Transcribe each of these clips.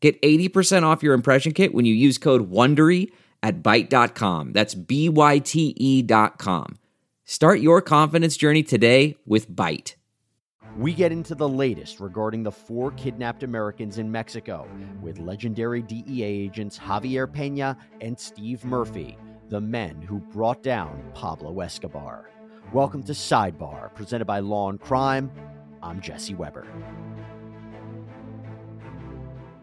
Get 80% off your impression kit when you use code WONDERY at Byte.com. That's B-Y-T-E dot com. Start your confidence journey today with Byte. We get into the latest regarding the four kidnapped Americans in Mexico with legendary DEA agents Javier Peña and Steve Murphy, the men who brought down Pablo Escobar. Welcome to Sidebar, presented by Law and Crime. I'm Jesse Weber.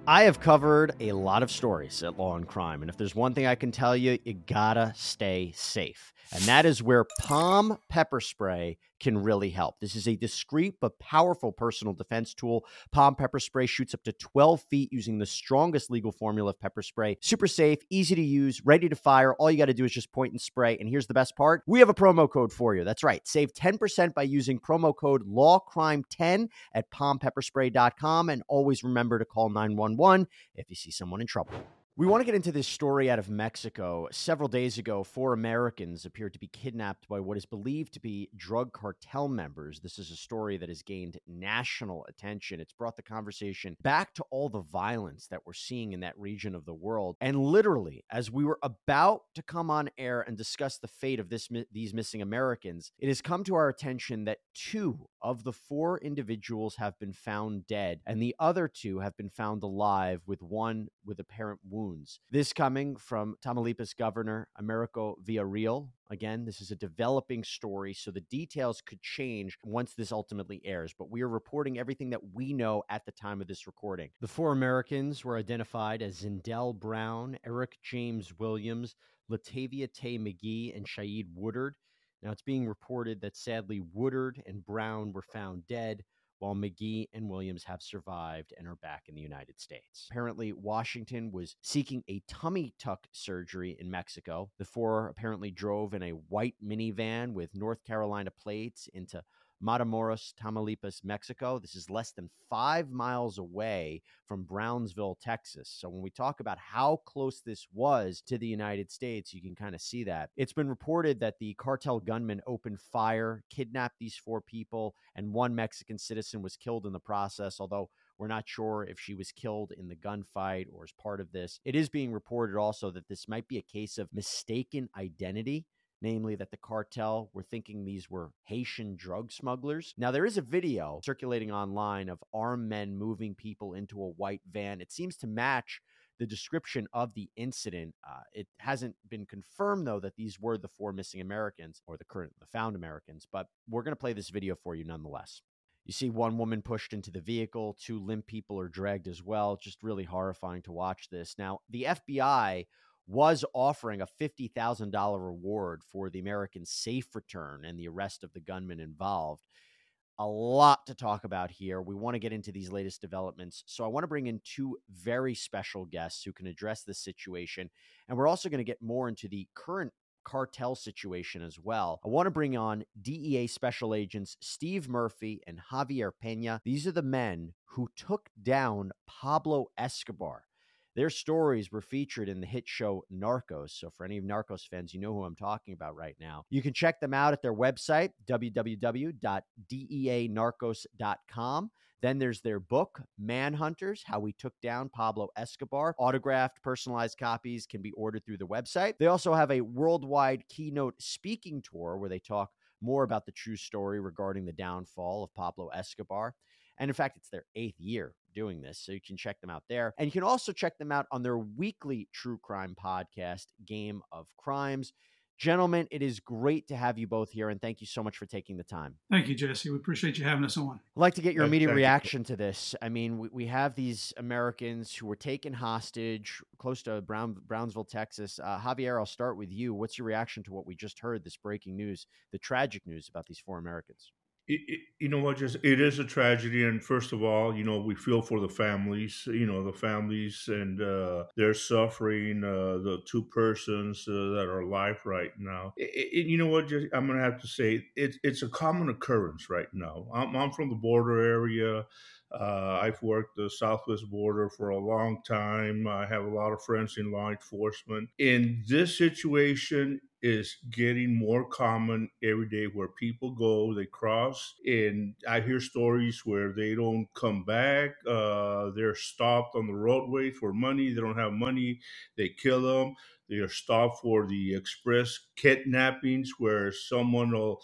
I have covered a lot of stories at Law and Crime, and if there's one thing I can tell you, you gotta stay safe. And that is where POM pepper spray can really help. This is a discreet but powerful personal defense tool. POM pepper spray shoots up to 12 feet using the strongest legal formula of pepper spray. Super safe, easy to use, ready to fire. All you got to do is just point and spray. And here's the best part we have a promo code for you. That's right. Save 10% by using promo code LawCrime10 at pompepperspray.com. And always remember to call 911 if you see someone in trouble. We want to get into this story out of Mexico. Several days ago, four Americans appeared to be kidnapped by what is believed to be drug cartel members. This is a story that has gained national attention. It's brought the conversation back to all the violence that we're seeing in that region of the world. And literally, as we were about to come on air and discuss the fate of this these missing Americans, it has come to our attention that two of the four individuals have been found dead, and the other two have been found alive, with one with apparent wounds. This coming from Tamaulipas Governor Americo Villarreal. Again, this is a developing story, so the details could change once this ultimately airs, but we are reporting everything that we know at the time of this recording. The four Americans were identified as Zindell Brown, Eric James Williams, Latavia Tay McGee, and Shaeed Woodard. Now, it's being reported that sadly Woodard and Brown were found dead while McGee and Williams have survived and are back in the United States. Apparently, Washington was seeking a tummy tuck surgery in Mexico. The four apparently drove in a white minivan with North Carolina plates into Matamoros, Tamaulipas, Mexico. This is less than five miles away from Brownsville, Texas. So when we talk about how close this was to the United States, you can kind of see that. It's been reported that the cartel gunman opened fire, kidnapped these four people, and one Mexican citizen was killed in the process, although we're not sure if she was killed in the gunfight or as part of this. It is being reported also that this might be a case of mistaken identity namely that the cartel were thinking these were Haitian drug smugglers. Now, there is a video circulating online of armed men moving people into a white van. It seems to match the description of the incident. Uh, it hasn't been confirmed, though, that these were the four missing Americans or the current, the found Americans, but we're going to play this video for you nonetheless. You see one woman pushed into the vehicle, two limp people are dragged as well. Just really horrifying to watch this. Now, the FBI was offering a $50,000 reward for the American safe return and the arrest of the gunman involved. A lot to talk about here. We want to get into these latest developments. So, I want to bring in two very special guests who can address this situation. And we're also going to get more into the current cartel situation as well. I want to bring on DEA special agents Steve Murphy and Javier Peña. These are the men who took down Pablo Escobar. Their stories were featured in the hit show Narcos. So, for any of Narcos fans, you know who I'm talking about right now. You can check them out at their website, www.deanarcos.com. Then there's their book, Manhunters How We Took Down Pablo Escobar. Autographed, personalized copies can be ordered through the website. They also have a worldwide keynote speaking tour where they talk more about the true story regarding the downfall of Pablo Escobar. And in fact, it's their eighth year doing this. So you can check them out there. And you can also check them out on their weekly true crime podcast, Game of Crimes. Gentlemen, it is great to have you both here, and thank you so much for taking the time. Thank you, Jesse. We appreciate you having us on. I'd like to get your immediate reaction to this. I mean, we, we have these Americans who were taken hostage close to Brown, Brownsville, Texas. Uh, Javier, I'll start with you. What's your reaction to what we just heard, this breaking news, the tragic news about these four Americans? It, it, you know what? Just it is a tragedy, and first of all, you know we feel for the families. You know the families and uh, they're suffering. Uh, the two persons uh, that are alive right now. It, you know what? Just, I'm gonna have to say it's it's a common occurrence right now. I'm, I'm from the border area. Uh, I've worked the southwest border for a long time. I have a lot of friends in law enforcement. In this situation, is getting more common every day where people go, they cross, and I hear stories where they don't come back. Uh, they're stopped on the roadway for money. They don't have money. They kill them. They are stopped for the express kidnappings where someone will.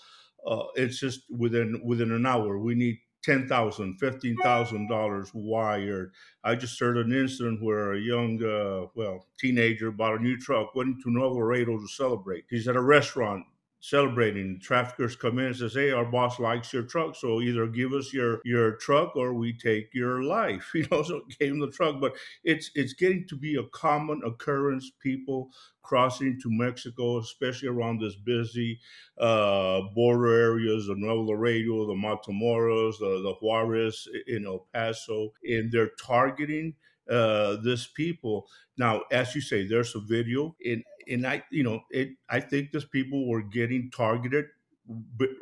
Uh, it's just within within an hour. We need ten thousand, fifteen thousand dollars wired. I just heard an incident where a young, uh, well, teenager bought a new truck, went to Nuevo Laredo to celebrate. He's at a restaurant celebrating. Traffickers come in and says, "Hey, our boss likes your truck, so either give us your your truck or we take your life." You know, so gave him the truck. But it's it's getting to be a common occurrence. People crossing to Mexico, especially around this busy uh, border areas, the Nuevo Laredo, the Matamoros, the, the Juarez in El Paso, and they're targeting uh, this people. Now, as you say, there's a video, and and I, you know, it. I think these people were getting targeted.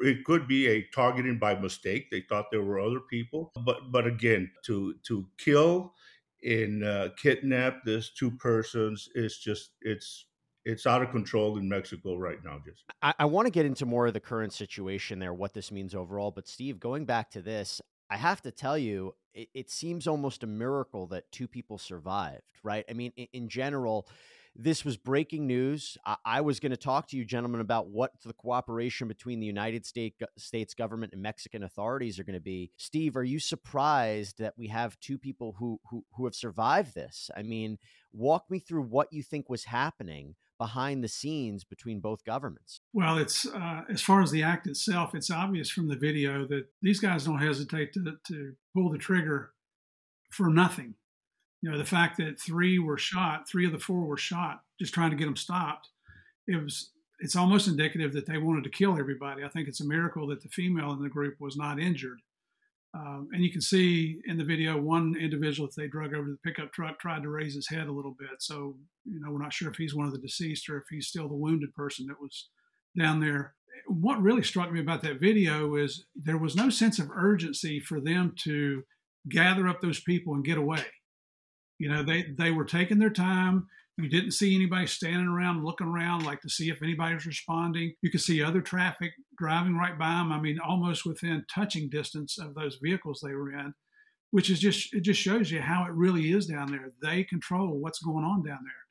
It could be a targeting by mistake. They thought there were other people, but but again, to to kill and uh, kidnap this two persons is just it's it's out of control in Mexico right now. Just I, I want to get into more of the current situation there, what this means overall. But Steve, going back to this, I have to tell you, it, it seems almost a miracle that two people survived, right? I mean, in, in general, this was breaking news. I, I was going to talk to you, gentlemen, about what the cooperation between the United States, States government and Mexican authorities are going to be. Steve, are you surprised that we have two people who, who who have survived this? I mean, walk me through what you think was happening behind the scenes between both governments? Well, it's uh, as far as the act itself, it's obvious from the video that these guys don't hesitate to, to pull the trigger for nothing. You know, the fact that three were shot, three of the four were shot, just trying to get them stopped. It was it's almost indicative that they wanted to kill everybody. I think it's a miracle that the female in the group was not injured. Um, and you can see in the video one individual that they drug over the pickup truck tried to raise his head a little bit. So, you know, we're not sure if he's one of the deceased or if he's still the wounded person that was down there. What really struck me about that video is there was no sense of urgency for them to gather up those people and get away. You know, they, they were taking their time. You didn't see anybody standing around looking around like to see if anybody was responding. You could see other traffic driving right by them. I mean, almost within touching distance of those vehicles they were in, which is just it just shows you how it really is down there. They control what's going on down there.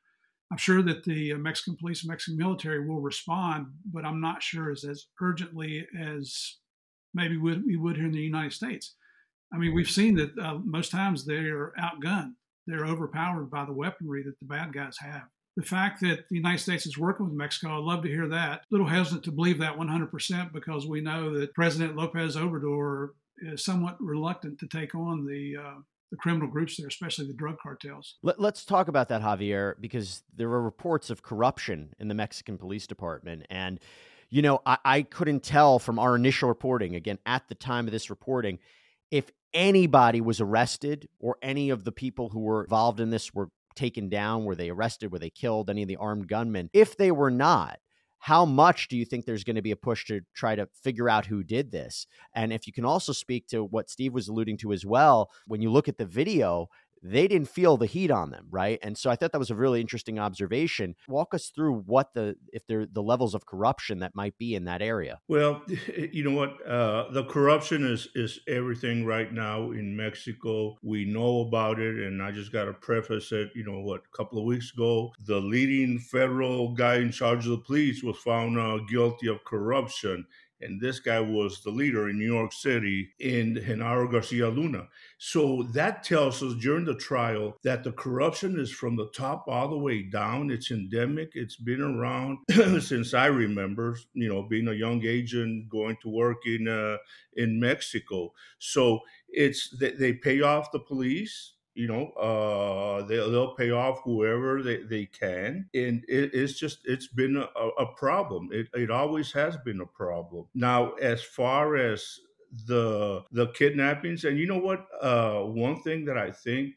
I'm sure that the uh, Mexican police and Mexican military will respond, but I'm not sure as as urgently as maybe we would here in the United States. I mean, we've seen that uh, most times they're outgunned they're overpowered by the weaponry that the bad guys have. The fact that the United States is working with Mexico, I'd love to hear that. A little hesitant to believe that 100% because we know that President Lopez Obrador is somewhat reluctant to take on the uh, the criminal groups there, especially the drug cartels. Let, us talk about that, Javier, because there are reports of corruption in the Mexican police department. And, you know, I, I couldn't tell from our initial reporting, again, at the time of this reporting, if anybody was arrested or any of the people who were involved in this were taken down, were they arrested, were they killed, any of the armed gunmen? If they were not, how much do you think there's going to be a push to try to figure out who did this? And if you can also speak to what Steve was alluding to as well, when you look at the video, they didn't feel the heat on them, right? And so I thought that was a really interesting observation. Walk us through what the if there the levels of corruption that might be in that area. Well, you know what, uh, the corruption is is everything right now in Mexico. We know about it, and I just got to preface it. You know what, a couple of weeks ago, the leading federal guy in charge of the police was found uh, guilty of corruption and this guy was the leader in New York City in Genaro Garcia Luna. So that tells us during the trial that the corruption is from the top all the way down. It's endemic. It's been around since I remember, you know, being a young agent going to work in uh, in Mexico. So it's they, they pay off the police you know uh, they, they'll pay off whoever they, they can and it, it's just it's been a, a problem it, it always has been a problem now as far as the the kidnappings. And you know what? Uh, one thing that I think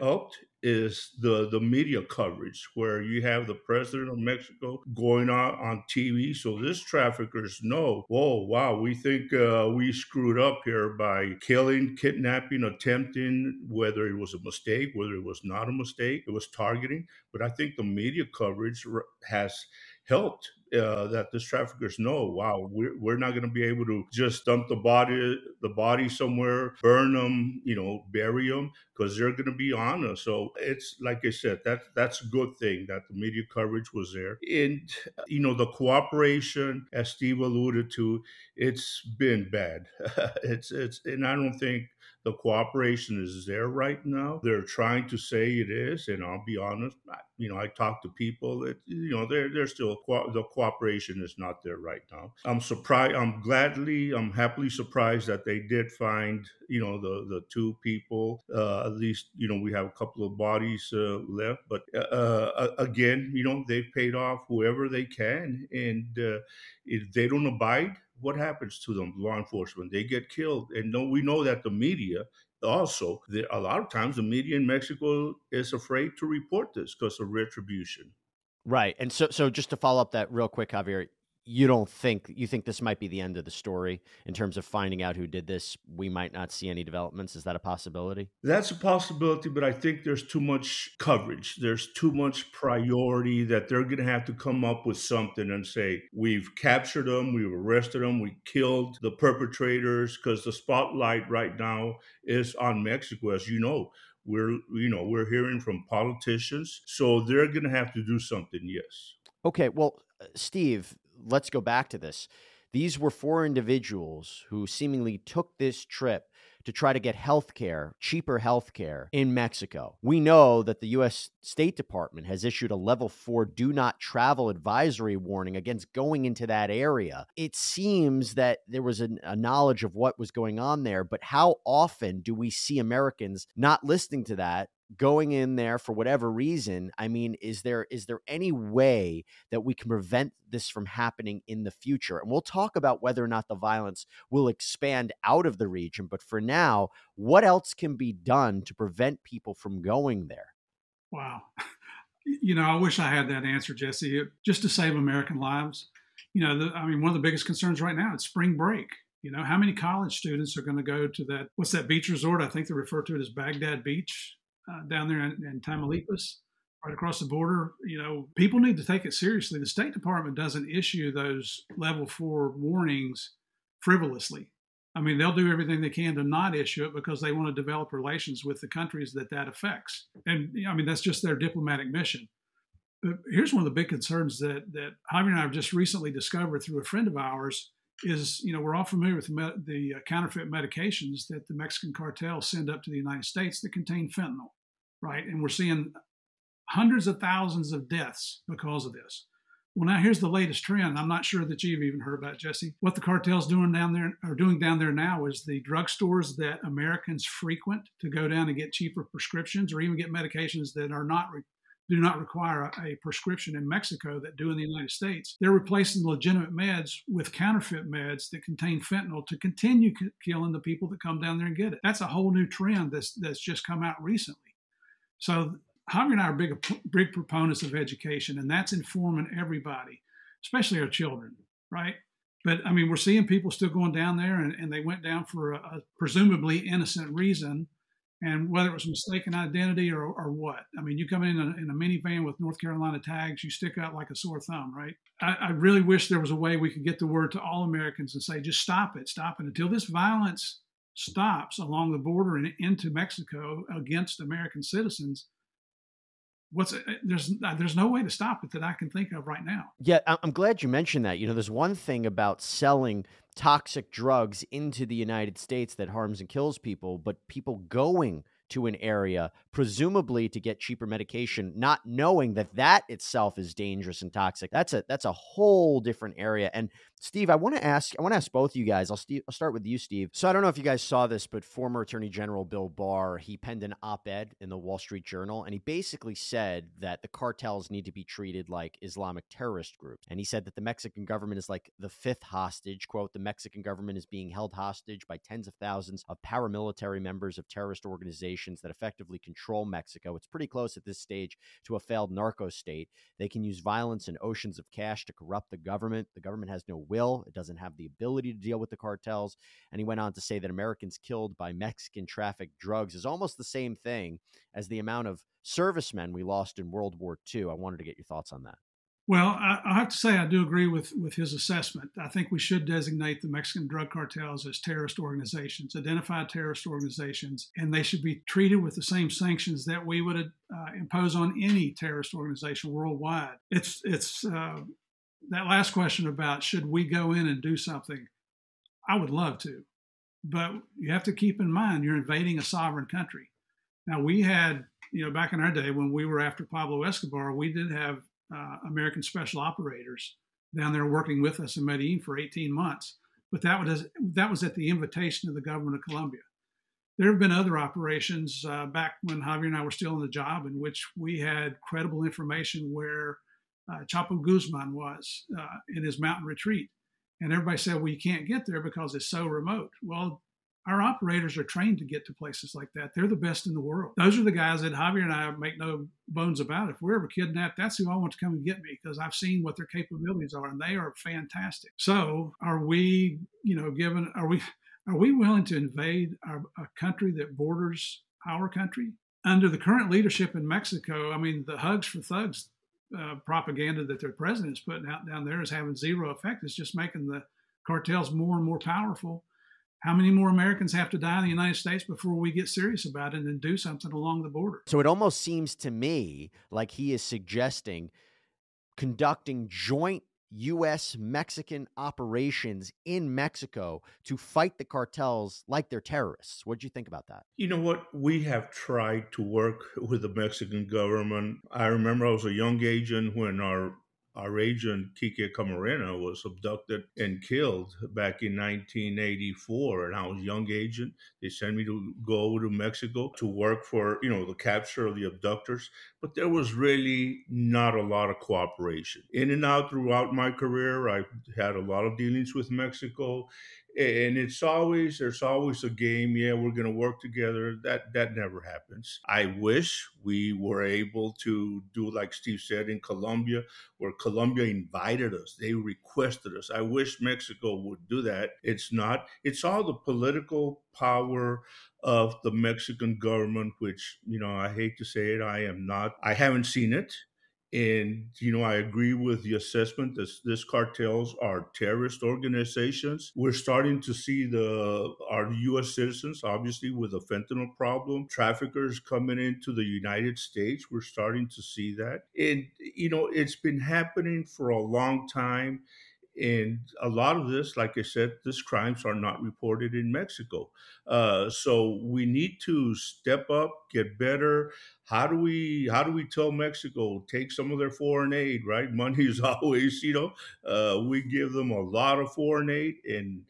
helped is the the media coverage where you have the president of Mexico going on on TV so this traffickers know whoa wow we think uh, we screwed up here by killing kidnapping attempting whether it was a mistake whether it was not a mistake it was targeting but I think the media coverage has helped uh, that the traffickers know, wow, we're, we're not going to be able to just dump the body the body somewhere, burn them, you know, bury them because they're going to be on us. So it's like I said, that that's a good thing that the media coverage was there, and you know, the cooperation, as Steve alluded to, it's been bad. it's it's, and I don't think the cooperation is there right now. They're trying to say it is, and I'll be honest. I, you know, I talk to people that you know they're they're still the cooperation is not there right now. I'm surprised. I'm gladly, I'm happily surprised that they did find you know the the two people. Uh, at least you know we have a couple of bodies uh, left, but uh, again, you know they've paid off whoever they can, and uh, if they don't abide what happens to them, law enforcement? They get killed. And no, we know that the media also, a lot of times the media in Mexico is afraid to report this because of retribution. Right. And so so just to follow up that real quick, Javier, you don't think you think this might be the end of the story in terms of finding out who did this? We might not see any developments. Is that a possibility? That's a possibility but i think there's too much coverage. There's too much priority that they're going to have to come up with something and say we've captured them we've arrested them we killed the perpetrators because the spotlight right now is on mexico. As you know we're you know we're hearing from politicians so they're going to have to do something yes. Okay well uh, steve let's go back to this. These were four individuals who seemingly took this trip to try to get health care, cheaper health care in Mexico. We know that the U.S. State Department has issued a level four do not travel advisory warning against going into that area. It seems that there was a, a knowledge of what was going on there, but how often do we see Americans not listening to that going in there for whatever reason i mean is there is there any way that we can prevent this from happening in the future? And we'll talk about whether or not the violence will expand out of the region but for now what else can be done to prevent people from going there? Wow. You know i wish i had that answer jesse uh, just to save american lives. You know the, i mean one of the biggest concerns right now is spring break. You know how many college students are going to go to that what's that beach resort? I think they refer to it as baghdad beach uh, down there in, in Tamaulipas, right across the border. You know, people need to take it seriously. The State Department doesn't issue those level four warnings frivolously. I mean, they'll do everything they can to not issue it because they want to develop relations with the countries that that affects. And I mean, that's just their diplomatic mission. But here's one of the big concerns that that Javier and I have just recently discovered through a friend of ours is you know we're all familiar with the, the uh, counterfeit medications that the Mexican cartel send up to the United States that contain fentanyl, right? And we're seeing hundreds of thousands of deaths because of this. Well, now here's the latest trend. I'm not sure that you've even heard about Jesse. What the cartel's doing down there are doing down there now is the drugstores that Americans frequent to go down and get cheaper prescriptions or even get medications that are not re- do not require a, a, prescription in Mexico that do in the United States. They're replacing legitimate meds with counterfeit meds that contain fentanyl to continue c- killing the people that come down there and get it. That's a whole new trend that's that's just come out recently. So Javier and I are big big proponents of education, and that's informing everybody, especially our children, right? But I mean, we're seeing people still going down there, and, and they went down for a, a presumably innocent reason and whether it was mistaken identity or, or what. I mean, you come in a, in a minivan with North Carolina tags, you stick out like a sore thumb, right? I, I, really wish there was a way we could get the word to all Americans and say, just stop it, stop it. Until this violence stops along the border and into Mexico against American citizens, what's uh, there's uh, there's no way to stop it that I can think of right now. Yeah, I'm glad you mentioned that. You know, there's one thing about selling toxic drugs into the United States that harms and kills people, but people going to an area presumably to get cheaper medication not knowing that that itself is dangerous and toxic. That's a that's a whole different area. And Steve, I want to ask. I want to ask both you guys. I'll, Steve, I'll start with you, Steve. So I don't know if you guys saw this, but former Attorney General Bill Barr he penned an op-ed in the Wall Street Journal, and he basically said that the cartels need to be treated like Islamic terrorist groups. And he said that the Mexican government is like the fifth hostage. "Quote: The Mexican government is being held hostage by tens of thousands of paramilitary members of terrorist organizations that effectively control Mexico. It's pretty close at this stage to a failed narco state. They can use violence and oceans of cash to corrupt the government. The government has no will, it doesn't have the ability to deal with the cartels. And he went on to say that Americans killed by Mexican trafficked drugs is almost the same thing as the amount of servicemen we lost in World War II. I wanted to get your thoughts on that. Well, I, I, have to say I do agree with with his assessment. I think we should designate the Mexican drug cartels as terrorist organizations, identify terrorist organizations, and they should be treated with the same sanctions that we would uh, impose on any terrorist organization worldwide. It's it's uh, that last question about should we go in and do something. I would love to, but you have to keep in mind you're invading a sovereign country. Now we had, you know, back in our day when we were after Pablo Escobar, we did have uh, American special operators down there working with us in Medellin for 18 months. But that was that was at the invitation of the government of Colombia. There have been other operations uh, back when Javier and I were still in the job in which we had credible information where Chapo Guzman was uh, in his mountain retreat. And everybody said, well, you can't get there because it's so remote. Well, our operators are trained to get to places like that. They're the best in the world. Those are the guys that Javier and I make no bones about. If we're ever kidnapped, that's who I want to come and get me because I've seen what their capabilities are and they are fantastic. So are we, you know, given, are we, are we willing to invade our, a country that borders our country? Under the current leadership in Mexico, I mean, the hugs for thugs uh, propaganda that their president is putting out down there is having zero effect. It's just making the cartels more and more powerful how many more Americans have to die in the United States before we get serious about it and do something along the border? So it almost seems to me like he is suggesting conducting joint U.S. Mexican operations in Mexico to fight the cartels like they're terrorists. What do you think about that? You know what? We have tried to work with the Mexican government. I remember I was a young agent when our our agent Kike Camarena was abducted and killed back in 1984, and I was a young agent. They sent me to go to Mexico to work for you know the capture of the abductors, but there was really not a lot of cooperation. In and out throughout my career, I had a lot of dealings with Mexico, and it's always there's always a game yeah we're going to work together that that never happens. I wish we were able to do like steve said in colombia where colombia invited us they requested us. I wish mexico would do that. It's not it's all the political power of the mexican government which you know i hate to say it i am not i haven't seen it and you know, I agree with the assessment that these cartels are terrorist organizations. We're starting to see the our U.S. citizens, obviously, with the fentanyl problem, traffickers coming into the United States. We're starting to see that, and you know, it's been happening for a long time. And a lot of this, like I said, these crimes are not reported in Mexico. Uh, so we need to step up, get better. How do we how do we tell Mexico take some of their foreign aid? Right, money is always you know uh, we give them a lot of foreign aid, and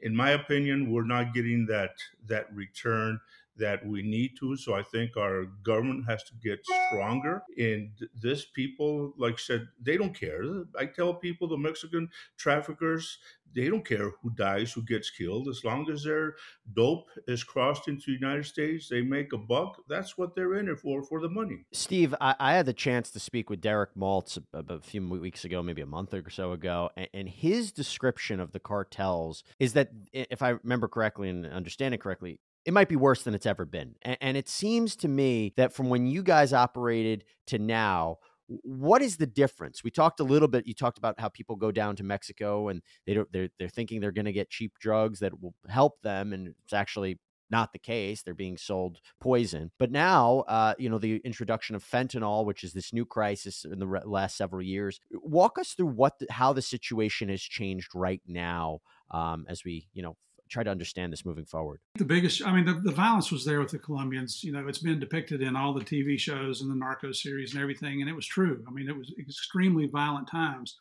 in my opinion, we're not getting that that return that we need to. So I think our government has to get stronger. And this people, like I said, they don't care. I tell people, the Mexican traffickers, they don't care who dies, who gets killed, as long as their dope is crossed into the United States, they make a buck. That's what they're in it for, for the money. Steve, I, I had the chance to speak with Derek Maltz a, a, few weeks ago, maybe a month or so ago, and, and his description of the cartels is that, if I remember correctly and understand it correctly, it might be worse than it's ever been. And, and, it seems to me that from when you guys operated to now, what is the difference? We talked a little bit. You talked about how people go down to Mexico and they don't. They're they're thinking they're going to get cheap drugs that will help them, and it's actually not the case. They're being sold poison. But now, uh, you know, the introduction of fentanyl, which is this new crisis in the re- last several years. Walk us through what the, how the situation has changed right now um, as we, you know, try to understand this moving forward? The biggest, I mean, the, the violence was there with the Colombians. You know, it's been depicted in all the TV shows and the Narco series and everything, and it was true. I mean, it was extremely violent times.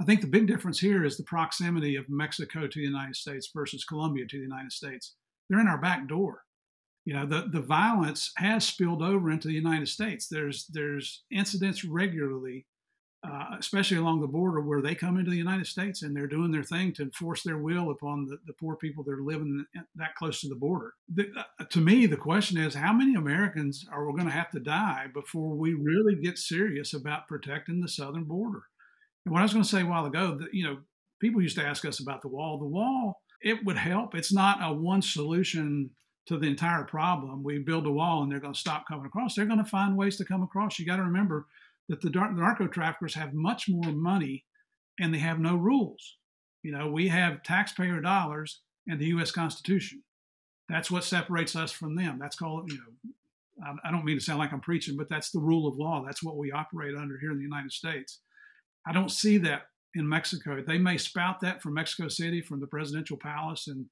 I think the big difference here is the proximity of Mexico to the United States versus Colombia to the United States. They're in our back door. You know, the, the violence has spilled over into the United States. There's there's incidents regularly, uh, especially along the border, where they come into the United States and they're doing their thing to enforce their will upon the, the poor people that are living that close to the border. The, uh, to me, the question is, how many Americans are we going to have to die before we really get serious about protecting the southern border? And what I was going to say a while ago, that, you know, people used to ask us about the wall. The wall, it would help. It's not a one solution to the entire problem. We build a wall and they're going to stop coming across. They're going to find ways to come across. You got to remember that the narco traffickers have much more money and they have no rules. You know, we have taxpayer dollars and the U.S. Constitution. That's what separates us from them. That's called, you know, I don't mean to sound like I'm preaching, but that's the rule of law. That's what we operate under here in the United States. I don't see that in Mexico. They may spout that from Mexico City, from the presidential palace and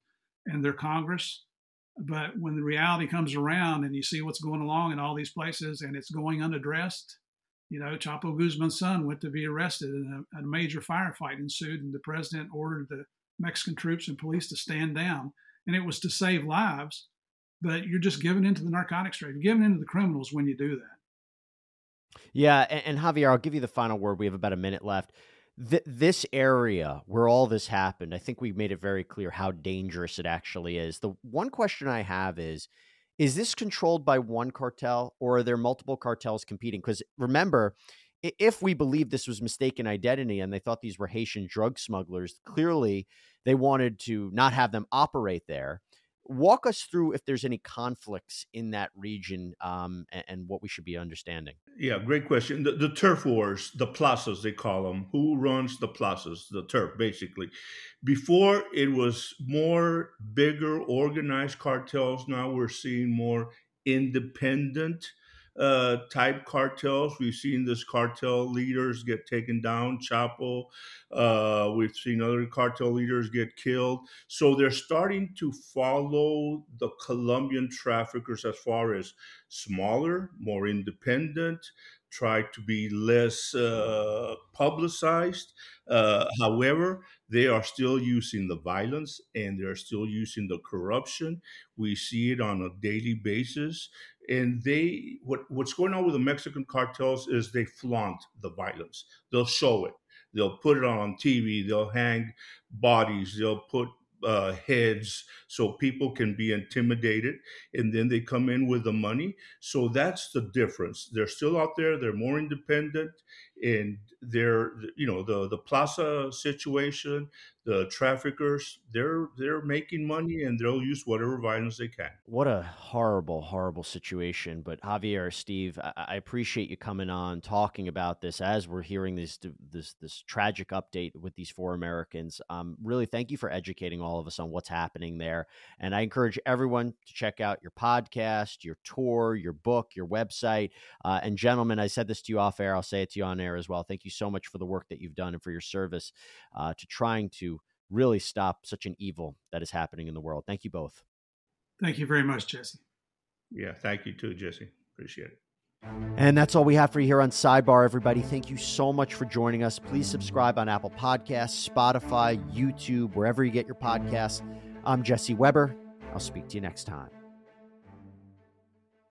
and their Congress, but when the reality comes around and you see what's going along in all these places and it's going unaddressed, you know, Chapo Guzman's son went to be arrested and a, a major firefight ensued, and the president ordered the Mexican troops and police to stand down, and it was to save lives. But you're just giving into the narcotics trade, you're giving into the criminals when you do that. Yeah, and, and, Javier, I'll give you the final word. We have about a minute left. Th- this area where all this happened, I think we made it very clear how dangerous it actually is. The one question I have is is this controlled by one cartel or are there multiple cartels competing? Because remember, if we believe this was mistaken identity and they thought these were Haitian drug smugglers, clearly they wanted to not have them operate there walk us through if there's any conflicts in that region um, and, and, what we should be understanding. Yeah, great question. The, the, turf wars, the plazas, they call them. Who runs the plazas? The turf, basically. Before it was more bigger, organized cartels. Now we're seeing more independent uh, type cartels. We've seen this cartel leaders get taken down, Chapo. Uh, we've seen other cartel leaders get killed. So they're starting to follow the Colombian traffickers as far as smaller, more independent, try to be less uh, publicized. Uh, however, they are still using the violence and they're still using the corruption. We see it on a daily basis and they what what's going on with the Mexican cartels is they flaunt the violence. They'll show it. They'll put it on TV. They'll hang bodies. They'll put uh, heads so people can be intimidated, and then they come in with the money. So that's the difference. They're still out there. They're more independent, and they're you know the the plaza situation the traffickers they're they're making money and they'll use whatever violence they can. What a horrible horrible situation but javier steve I, I, appreciate you coming on talking about this as we're hearing this this this tragic update with these four americans. Um, really thank you for educating all of us on what's happening there and i encourage everyone to check out your podcast your tour your book your website uh, and gentlemen i said this to you off air i'll say it to you on air as well thank you so much for the work that you've done and for your service uh, to trying to really stop such an evil that is happening in the world. Thank you both. Thank you very much, Jesse. Yeah, thank you too, Jesse. Appreciate it. And that's all we have for you here on Sidebar, everybody. Thank you so much for joining us. Please subscribe on Apple Podcasts, Spotify, YouTube, wherever you get your podcasts. I'm Jesse Weber. I'll speak to you next time.